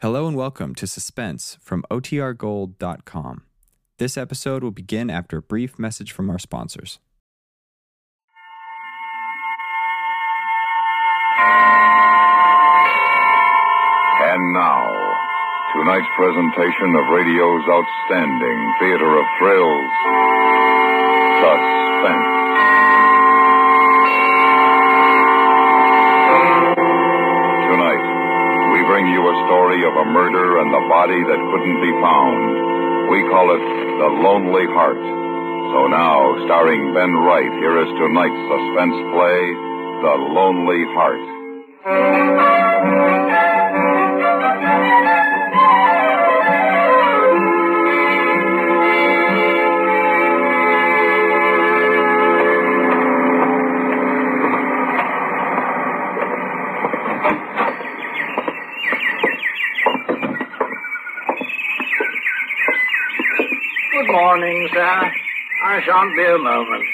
Hello and welcome to Suspense from OTRGold.com. This episode will begin after a brief message from our sponsors. And now, tonight's presentation of radio's outstanding theater of thrills, Suspense. Bring you a story of a murder and the body that couldn't be found. We call it The Lonely Heart. So now, starring Ben Wright, here is tonight's suspense play, The Lonely Heart. Morning, sir. I shan't be a moment.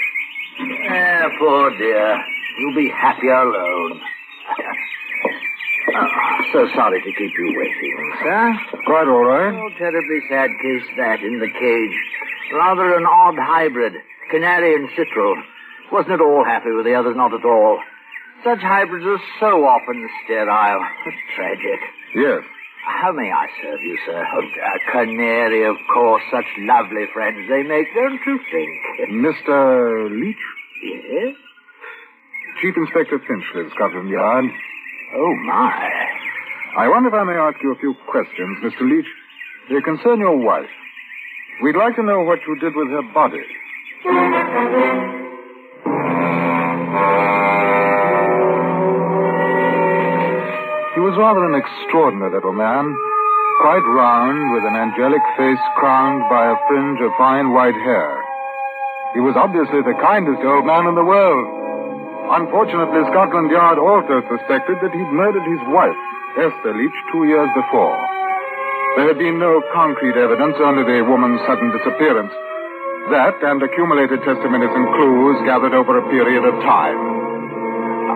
Eh, poor dear. You'll be happier alone. oh, so sorry to keep you waiting, sir. Quite all right. Oh, terribly sad case that in the cage. Rather an odd hybrid. Canary and citril. Wasn't at all happy with the others, not at all. Such hybrids are so often sterile. It's tragic. Yes. How may I serve you, sir? Oh, a canary, of course. Such lovely friends they make, don't you think? Mr. Leach? Yes? Chief Inspector Finch Finchley, Scotland Yard. Oh, my. I wonder if I may ask you a few questions, Mr. Leach. They concern your wife. We'd like to know what you did with her body. Was rather an extraordinary little man, quite round, with an angelic face crowned by a fringe of fine white hair. He was obviously the kindest old man in the world. Unfortunately, Scotland Yard also suspected that he'd murdered his wife, Esther Leach, two years before. There had been no concrete evidence, only the woman's sudden disappearance. That and accumulated testimonies and clues gathered over a period of time.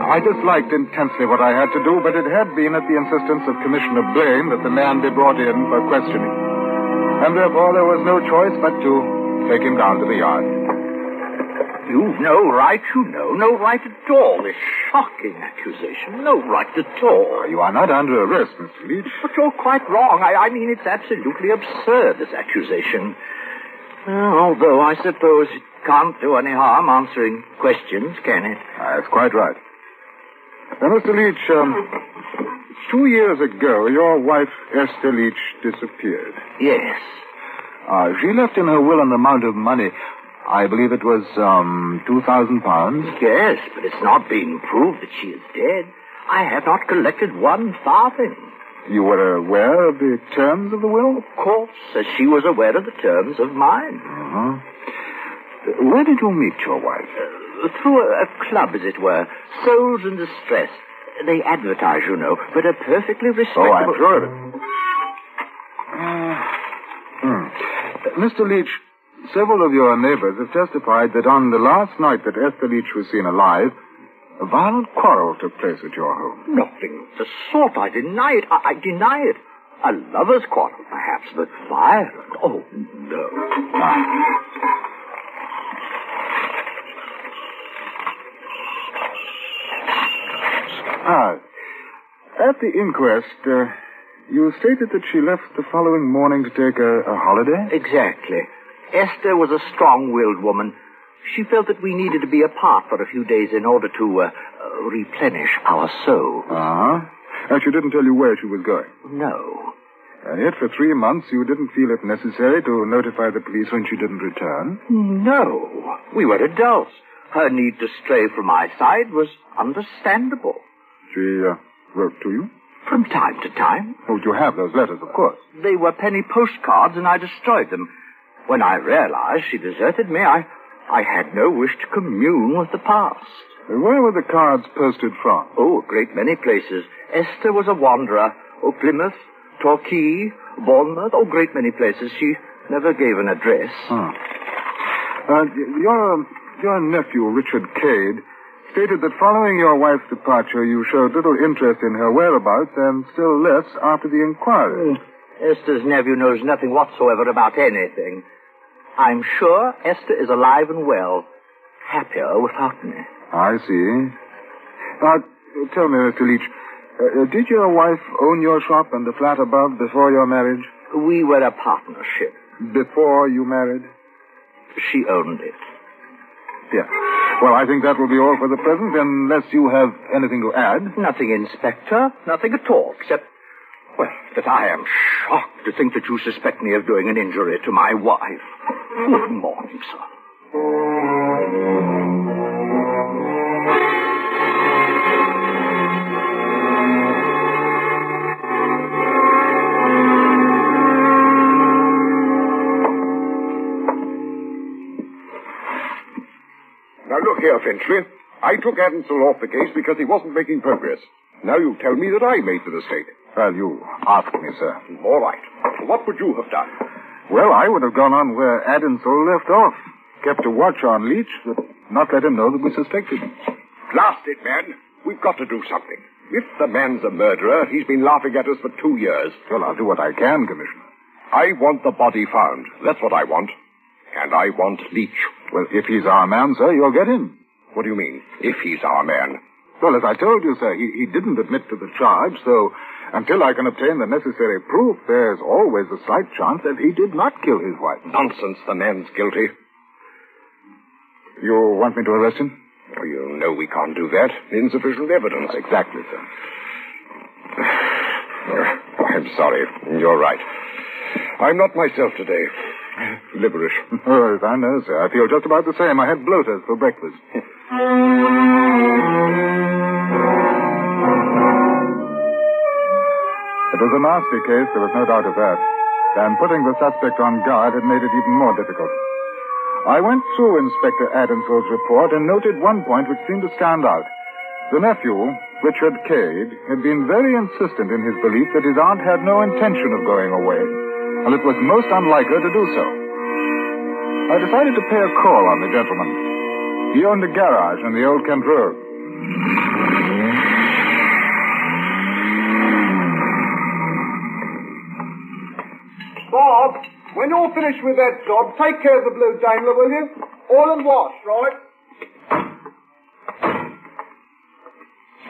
I disliked intensely what I had to do, but it had been at the insistence of Commissioner Blaine that the man be brought in for questioning. And therefore there was no choice but to take him down to the yard. You've no right, you know. No right at all. This shocking accusation. No right at all. You are not under arrest, Mr. Leach. But you're quite wrong. I, I mean, it's absolutely absurd, this accusation. Uh, although I suppose it can't do any harm answering questions, can it? That's quite right. Now, Mr. Leach, um, two years ago, your wife, Esther Leach, disappeared. Yes. Uh, she left in her will an amount of money. I believe it was, um, two thousand pounds. Yes, but it's not been proved that she is dead. I have not collected one farthing. You were aware of the terms of the will? Of course, as she was aware of the terms of mine. Uh-huh. Where did you meet your wife? Through a, a club, as it were. Souls in Distress. They advertise, you know, but are perfectly respectable... Oh, I'm sure of it. Uh, hmm. Mr. Leach, several of your neighbors have testified that on the last night that Esther Leach was seen alive, a violent quarrel took place at your home. Nothing of the sort. I deny it. I, I deny it. A lover's quarrel, perhaps, but violent. Oh, no. Ah, at the inquest, uh, you stated that she left the following morning to take a, a holiday? Exactly. Esther was a strong-willed woman. She felt that we needed to be apart for a few days in order to uh, uh, replenish our souls. Uh-huh. And she didn't tell you where she was going? No. And yet, for three months, you didn't feel it necessary to notify the police when she didn't return? No. We were adults. Her need to stray from my side was understandable. She uh, wrote to you? From time to time. Oh, you have those letters, of course. They were penny postcards, and I destroyed them. When I realized she deserted me, I, I had no wish to commune with the past. Where were the cards posted from? Oh, a great many places. Esther was a wanderer. Oh, Plymouth, Torquay, Bournemouth. Oh, great many places. She never gave an address. Uh, your, your nephew, Richard Cade, stated that following your wife's departure, you showed little interest in her whereabouts and still less after the inquiry. Esther's nephew knows nothing whatsoever about anything. I'm sure Esther is alive and well. Happier without me. I see. Now, tell me, Mr. Leach, uh, did your wife own your shop and the flat above before your marriage? We were a partnership. Before you married? She owned it. Yeah. Well, I think that will be all for the present, unless you have anything to add. Nothing, Inspector. Nothing at all, except, well, that I am shocked to think that you suspect me of doing an injury to my wife. Good morning, sir. Here, Finchley. I took Adamsel off the case because he wasn't making progress. Now you tell me that I made the mistake. Well, you asked me, sir. All right. What would you have done? Well, I would have gone on where Adamsel left off. Kept a watch on Leach, but not let him know that we suspected him. Blast it, man. We've got to do something. If the man's a murderer, he's been laughing at us for two years. Well, I'll do what I can, Commissioner. I want the body found. That's what I want. And I want Leach. Well, if he's our man, sir, you'll get him. What do you mean, if he's our man? Well, as I told you, sir, he, he didn't admit to the charge, so until I can obtain the necessary proof, there's always a slight chance that he did not kill his wife. Nonsense, the man's guilty. You want me to arrest him? Well, you know we can't do that. Insufficient evidence. Exactly, sir. Oh, I'm sorry. You're right. I'm not myself today. Liverish. Oh, I know, sir. I feel just about the same. I had bloaters for breakfast. It was a nasty case, there was no doubt of that. And putting the suspect on guard had made it even more difficult. I went through Inspector Adamsell's report and noted one point which seemed to stand out. The nephew, Richard Cade, had been very insistent in his belief that his aunt had no intention of going away, and it was most unlike her to do so. I decided to pay a call on the gentleman. He owned a garage in the Old Kent Road. Bob, when you're finished with that job, take care of the blue Daimler, will you? Oil and wash, right?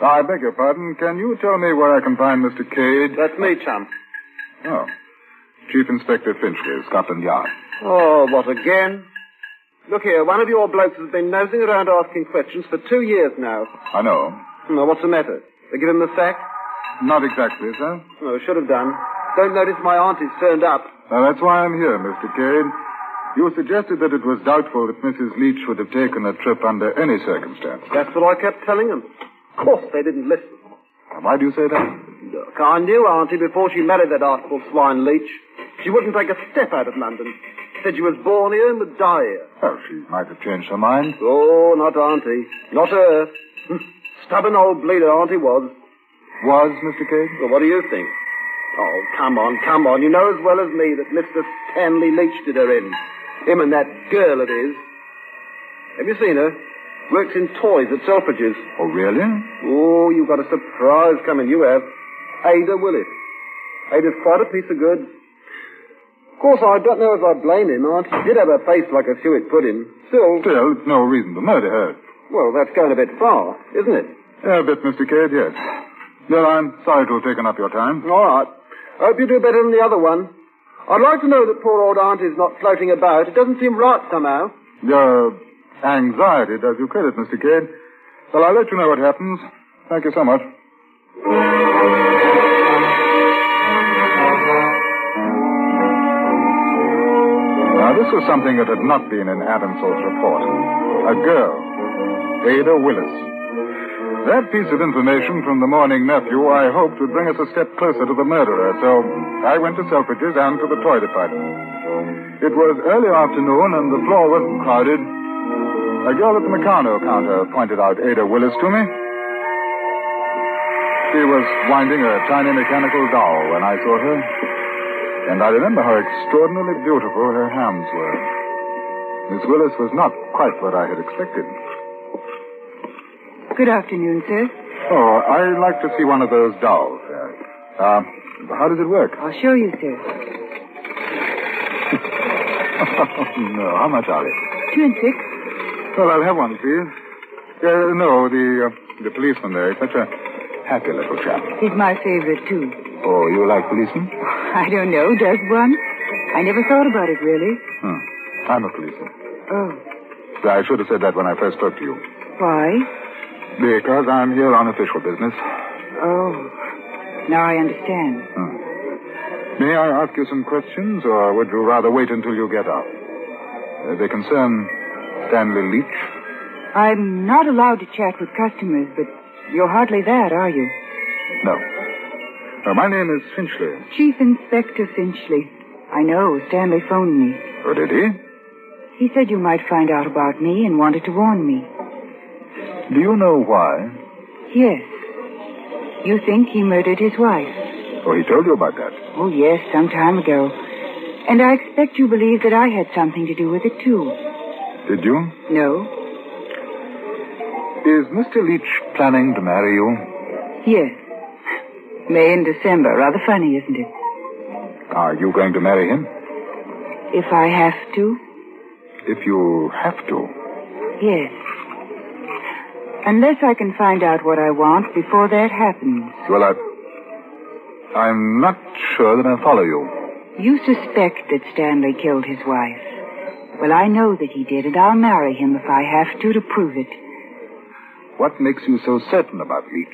I beg your pardon. Can you tell me where I can find Mr. Cade? That's me, chum. Oh. Chief Inspector Finchley, Scotland Yard. Oh, what again? Look here, one of your blokes has been nosing around asking questions for two years now. I know. Well, what's the matter? They give him the sack? Not exactly, sir. Oh, should have done. Don't notice my auntie's turned up. Now, that's why I'm here, Mr. Cade. You suggested that it was doubtful that Mrs. Leach would have taken a trip under any circumstances. That's what I kept telling them. Of course, they didn't listen. Why do you say that? Look, I knew Auntie before she married that artful swine Leach. She wouldn't take a step out of London. Said she was born here and would die here. Well, she might have changed her mind. Oh, not Auntie. Not her. Stubborn old bleeder Auntie was. Was, Mr. Cade? Well, what do you think? Oh, come on, come on. You know as well as me that Mr. Stanley Leach did her in. Him and that girl of his. Have you seen her? Works in toys at Selfridge's. Oh, really? Oh, you've got a surprise coming, you have. Ada Willis. Ada's quite a piece of goods. Of course, I don't know if I blame him. Auntie did have a face like a suet pudding. Still, Still, it's no reason to murder her. well, that's going a bit far, isn't it? Yeah, a bit, Mr. Cade, yes. Well, I'm sorry to have taken up your time. All right. I hope you do better than the other one. I'd like to know that poor old Auntie's not floating about. It doesn't seem right somehow. Your anxiety does you credit, Mr. Cade. Well, I'll let you know what happens. Thank you so much. Now, this was something that had not been in Adamsell's report. A girl, Ada Willis. That piece of information from the mourning nephew I hoped would bring us a step closer to the murderer, so I went to Selfridge's and to the toy department. It was early afternoon and the floor wasn't crowded. A girl at the Meccano counter pointed out Ada Willis to me. She was winding a tiny mechanical doll when I saw her, and I remember how extraordinarily beautiful her hands were. Miss Willis was not quite what I had expected. Good afternoon, sir. Oh, I'd like to see one of those dolls. Uh, uh, how does it work? I'll show you, sir. oh, no, how much are they? Two and six. Well, I'll have one, please. Uh, no, the uh, the policeman there. He's such a happy little chap. He's my favorite, too. Oh, you like policemen? I don't know. Does one? I never thought about it, really. Hmm. I'm a policeman. Oh. I should have said that when I first spoke to you. Why? Because I'm here on official business. Oh. Now I understand. Hmm. May I ask you some questions, or would you rather wait until you get up? Uh, they concern Stanley Leach. I'm not allowed to chat with customers, but you're hardly that, are you? No. Uh, my name is Finchley. Chief Inspector Finchley. I know. Stanley phoned me. Oh, did he? He said you might find out about me and wanted to warn me. Do you know why? Yes. You think he murdered his wife? Oh, he told you about that. Oh, yes, some time ago. And I expect you believe that I had something to do with it, too. Did you? No? Is Mr. Leach planning to marry you? Yes. May and December. Rather funny, isn't it? Are you going to marry him? If I have to? If you have to. Yes. Unless I can find out what I want before that happens. Well, I. I'm not sure that I follow you. You suspect that Stanley killed his wife. Well, I know that he did, and I'll marry him if I have to to prove it. What makes you so certain about Leach?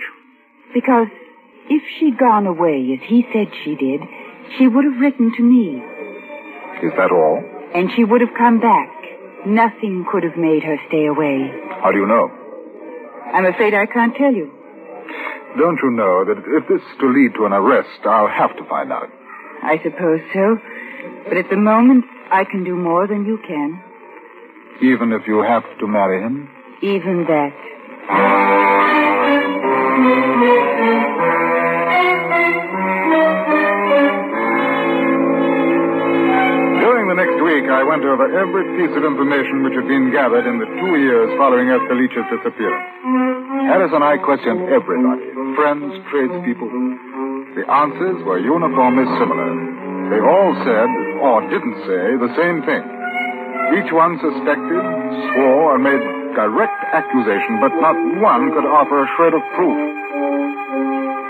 Because if she'd gone away as he said she did, she would have written to me. Is that all? And she would have come back. Nothing could have made her stay away. How do you know? I'm afraid I can't tell you. Don't you know that if this is to lead to an arrest, I'll have to find out? I suppose so. But at the moment, I can do more than you can. Even if you have to marry him? Even that. During the next week, I went over every piece of information which had been gathered in the two years following Esther Leach's disappearance. Harris and I questioned everybody friends, tradespeople. The answers were uniformly similar. They all said, or didn't say, the same thing. Each one suspected, swore, and made direct accusation, but not one could offer a shred of proof.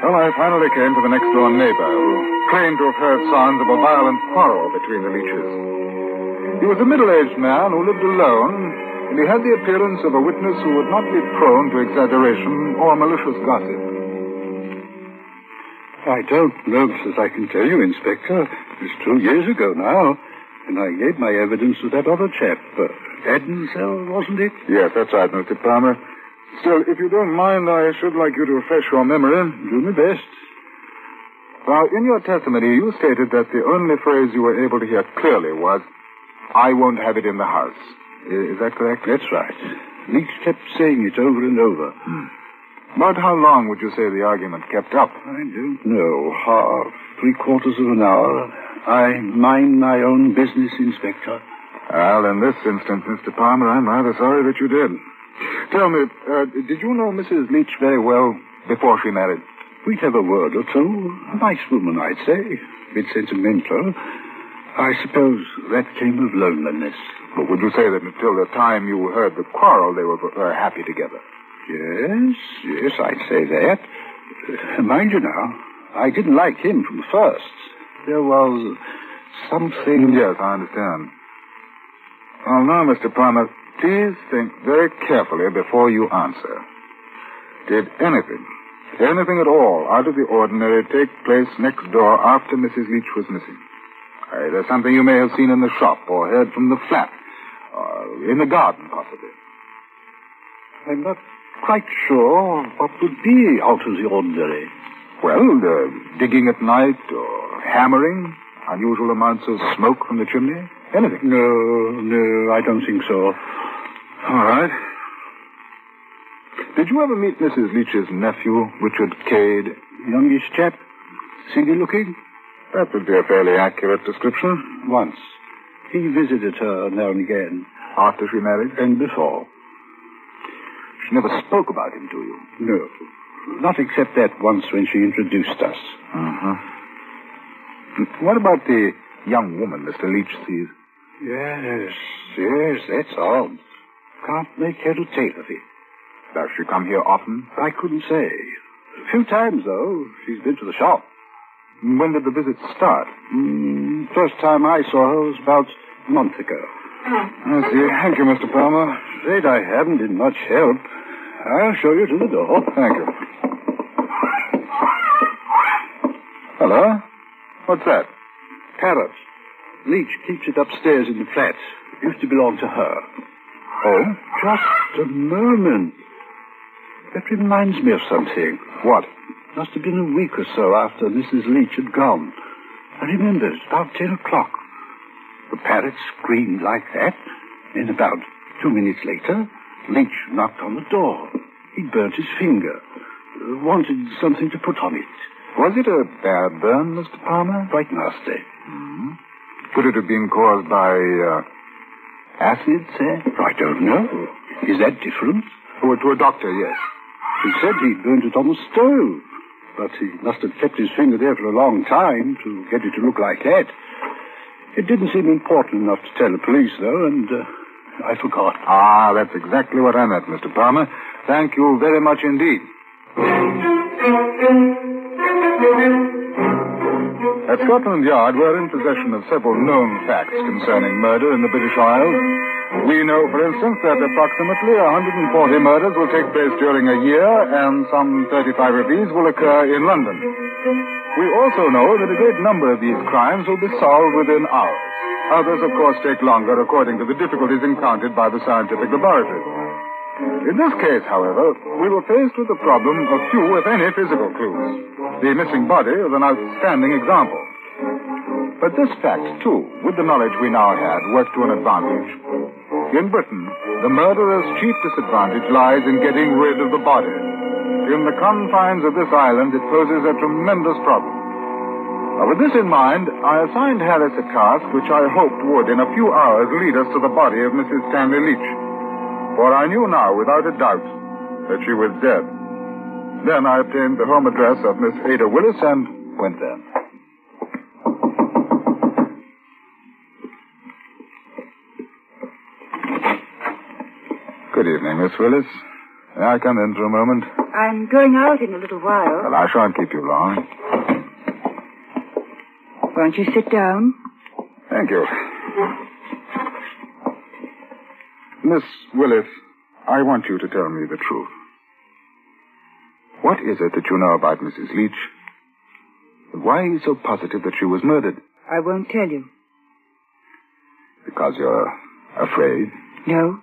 Well, I finally came to the next door neighbor who claimed to have heard sounds of a violent quarrel between the Leaches. He was a middle-aged man who lived alone, and he had the appearance of a witness who would not be prone to exaggeration or malicious gossip. I don't know as I can tell you, Inspector. It's two years ago now, and I gave my evidence to that other chap. Uh, Adensel, wasn't it? Yes, that's right, Mr. Palmer. Still, if you don't mind, I should like you to refresh your memory. Do my best. Now, in your testimony, you stated that the only phrase you were able to hear clearly was, I won't have it in the house. Is that correct? That's right. Leach kept saying it over and over. About how long would you say the argument kept up? I don't know. Half, three quarters of an hour. I mind my own business, Inspector. Well, in this instance, Mr. Palmer, I'm rather sorry that you did. Tell me, uh, did you know Mrs. Leach very well before she married? We'd have a word or two. A nice woman, I'd say. A bit sentimental. I suppose that came of loneliness. But would you say that until the time you heard the quarrel, they were uh, happy together? Yes, yes, I'd say that. Uh, mind you now, I didn't like him from the first. There was something. Yes, I understand. Well, now, Mr. Palmer, please think very carefully before you answer. Did anything, anything at all, out of the ordinary take place next door after Mrs. Leach was missing? Either something you may have seen in the shop or heard from the flat, or in the garden, possibly. I'm not quite sure what would be out of the ordinary. Well, digging at night or hammering, unusual amounts of smoke from the chimney, anything. No, no, I don't think so. All right. Did you ever meet Mrs. Leach's nephew, Richard Cade? Youngish chap, single looking? That would be a fairly accurate description. Once. He visited her now and again. After she married? And before. She never spoke about him to you. No. Not except that once when she introduced us. Uh-huh. What about the young woman Mr. Leach sees? Yes, yes, that's odd. Can't make head or tail of it. Does she come here often? I couldn't say. A few times, though. She's been to the shop. When did the visit start? Mm, first time I saw her was about a month ago. I see. Thank you, Mr. Palmer. Afraid I haven't been much help. I'll show you to the door. Oh, thank you. Hello? What's that? Parrot. Leach keeps it upstairs in the flat. It used to belong to her. Oh? Just a moment. That reminds me of something. What? Must have been a week or so after Mrs. Leach had gone. I remember it's about ten o'clock. The parrot screamed like that. Then about two minutes later, Leach knocked on the door. He burnt his finger. Wanted something to put on it. Was it a bad burn, Mr. Palmer? Quite nasty. Mm-hmm. Could it have been caused by uh, acid, say? I don't know. Is that different? Oh, to a doctor, yes. He said he burnt it on the stove. But he must have kept his finger there for a long time to get it to look like that. It didn't seem important enough to tell the police, though, and uh, I forgot. Ah, that's exactly what I meant, Mr. Palmer. Thank you very much indeed. At Scotland Yard, we're in possession of several known facts concerning murder in the British Isles. We know, for instance, that approximately 140 murders will take place during a year, and some 35 of these will occur in London. We also know that a great number of these crimes will be solved within hours. Others, of course, take longer according to the difficulties encountered by the scientific laboratories. In this case, however, we were faced with the problem of few, if any, physical clues. The missing body is an outstanding example. But this fact, too, with the knowledge we now had, worked to an advantage. In Britain, the murderer's chief disadvantage lies in getting rid of the body. In the confines of this island, it poses a tremendous problem. Now, with this in mind, I assigned Harris a task which I hoped would, in a few hours, lead us to the body of Mrs. Stanley Leach. For I knew now, without a doubt, that she was dead. Then I obtained the home address of Miss Ada Willis and went there. Good evening, Miss Willis. May I come in for a moment? I'm going out in a little while. Well, I shan't keep you long. Won't you sit down? Thank you. Miss Willis, I want you to tell me the truth. What is it that you know about Mrs. Leach? Why are you so positive that she was murdered? I won't tell you. Because you're afraid? No.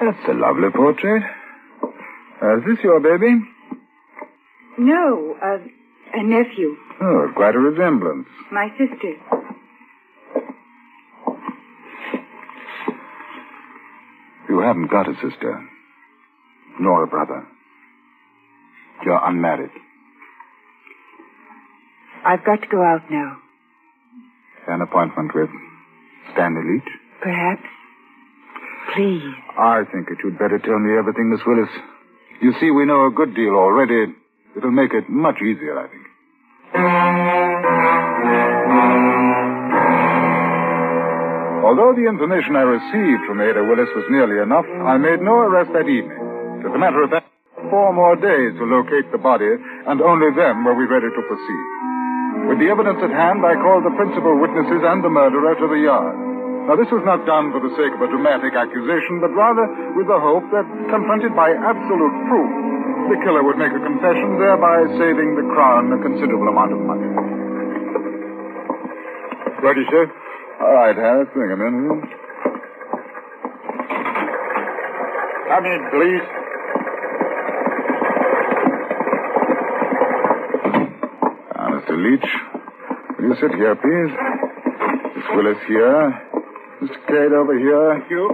That's a lovely portrait. Uh, is this your baby? No, uh, a nephew. Oh, quite a resemblance. My sister. You haven't got a sister, nor a brother. You're unmarried. I've got to go out now. An appointment with Stanley Leach? Perhaps. Please. I think that you'd better tell me everything, Miss Willis. You see, we know a good deal already. It'll make it much easier, I think. Although the information I received from Ada Willis was nearly enough, I made no arrest that evening. As a matter of fact, four more days to locate the body, and only then were we ready to proceed. With the evidence at hand, I called the principal witnesses and the murderer to the yard. Now, this was not done for the sake of a dramatic accusation, but rather with the hope that, confronted by absolute proof, the killer would make a confession, thereby saving the crown a considerable amount of money. Ready, sir? All right, Harris, bring him in. Come in, please. Ah, now, Mr. Leach, will you sit here, please? Miss Willis here. Mr. Cade over here. Thank you.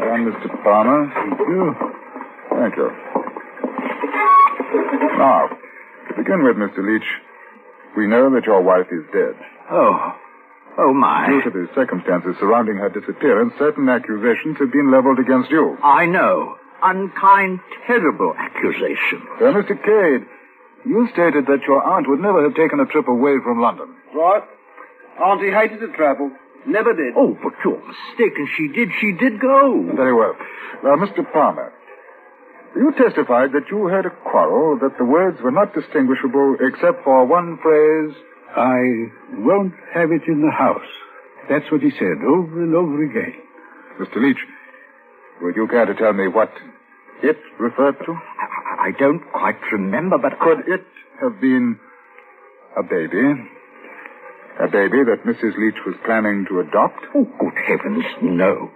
And Mr. Palmer. Thank you. Thank you. Now, to begin with, Mr. Leach, we know that your wife is dead. Oh. Oh, my. Due to the circumstances surrounding her disappearance, certain accusations have been leveled against you. I know. Unkind, terrible accusation. Uh, Mr. Cade, you stated that your aunt would never have taken a trip away from London. Right. Auntie hated to travel. Never did. Oh, but you're mistaken. She did. She did go. Very well. Now, Mr. Palmer, you testified that you had a quarrel, that the words were not distinguishable except for one phrase. I won't have it in the house. That's what he said over and over again. Mr. Leach, would you care to tell me what it referred to? I, I don't quite remember, but Could it have been a baby? A baby that Mrs. Leach was planning to adopt? Oh, good heavens, no.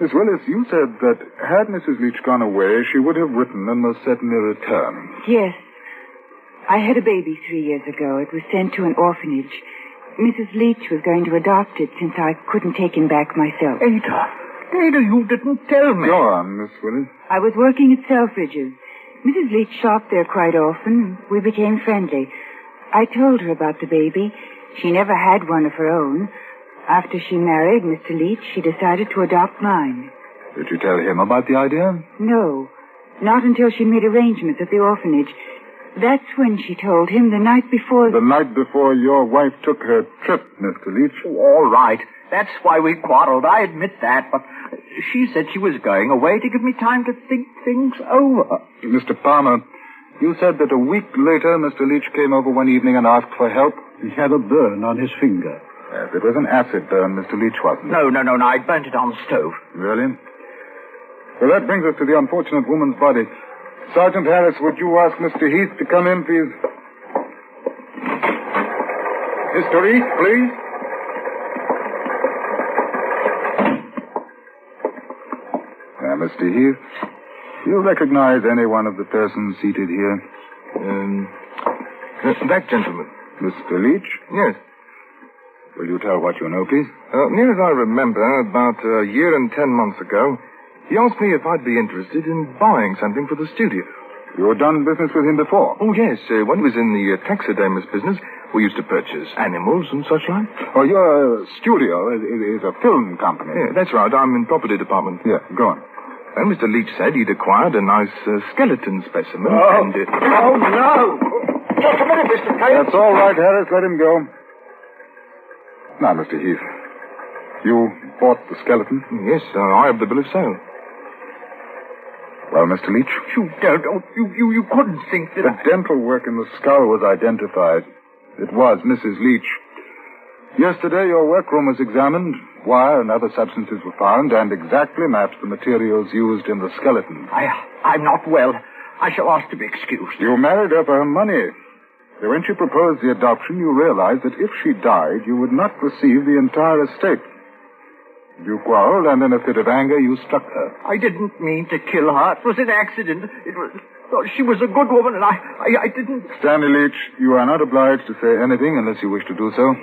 Miss Willis, you said that had Mrs. Leach gone away, she would have written and most certainly returned. Yes. I had a baby three years ago. It was sent to an orphanage. Mrs. Leach was going to adopt it since I couldn't take him back myself. Ada, Ada, you didn't tell me. Go on, Miss Willis. I was working at Selfridge's. Mrs. Leach shopped there quite often. We became friendly. I told her about the baby. She never had one of her own. After she married Mr. Leach, she decided to adopt mine. Did you tell him about the idea? No, not until she made arrangements at the orphanage. That's when she told him the night before. The night before your wife took her trip, Mr. Leach. All right. That's why we quarreled. I admit that. But she said she was going away to give me time to think things over. Mr. Palmer, you said that a week later Mr. Leach came over one evening and asked for help. He had a burn on his finger. Yes, it was an acid burn, Mr. Leach wasn't. No, no, no, no. I burnt it on the stove. Really? Well, that brings us to the unfortunate woman's body. Sergeant Harris, would you ask Mr. Heath to come in, please? Mr. Heath, please. Now, Mr. Heath, do you recognize any one of the persons seated here? Um, uh, that gentleman. Mr. Leach? Yes. Will you tell what you know, please? Uh, near as I remember, about a year and ten months ago, he asked me if I'd be interested in buying something for the studio. You had done business with him before? Oh, yes. Uh, when he was in the uh, taxidermist business, we used to purchase animals and such like. Oh, your studio is, is a film company. Yeah, that's right. I'm in property department. Yeah, go on. And Mr. Leach said he'd acquired a nice uh, skeleton specimen. Oh. And, uh, Oh, no! Just a minute, Mr. Cade. That's all right, Harris. Let him go. Now, Mr. Heath, you bought the skeleton? yes, uh, I have the bill of sale. Well, Mr. Leach, You don't. Oh, you, you, you couldn't think that the I... dental work in the skull was identified. It was Mrs. Leach. Yesterday, your workroom was examined. Wire and other substances were found and exactly matched the materials used in the skeleton. I, I'm not well. I shall ask to be excused. You married her for her money. When she proposed the adoption, you realized that if she died, you would not receive the entire estate. You quarreled, and in a fit of anger, you struck her. I didn't mean to kill her. It was an accident. It was. Oh, she was a good woman, and I, I, I didn't. Stanley Leach, you are not obliged to say anything unless you wish to do so.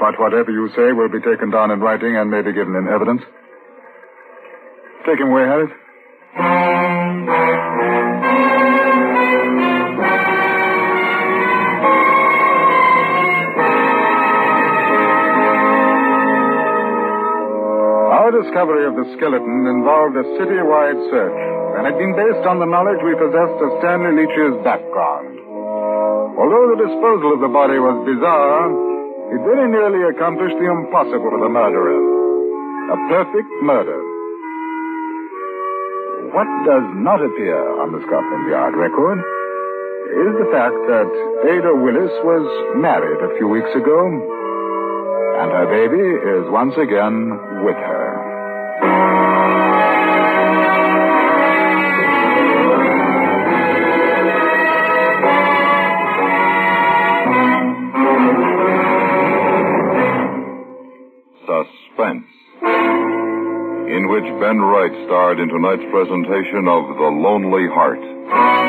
But whatever you say will be taken down in writing and may be given in evidence. Take him away, Harris. Our discovery of the skeleton involved a city-wide search and had been based on the knowledge we possessed of Stanley Leach's background. Although the disposal of the body was bizarre, it very nearly accomplished the impossible for the murderer. A perfect murder. What does not appear on the Scotland Yard record is the fact that Ada Willis was married a few weeks ago, and her baby is once again with her. Suspense, in which Ben Wright starred in tonight's presentation of The Lonely Heart.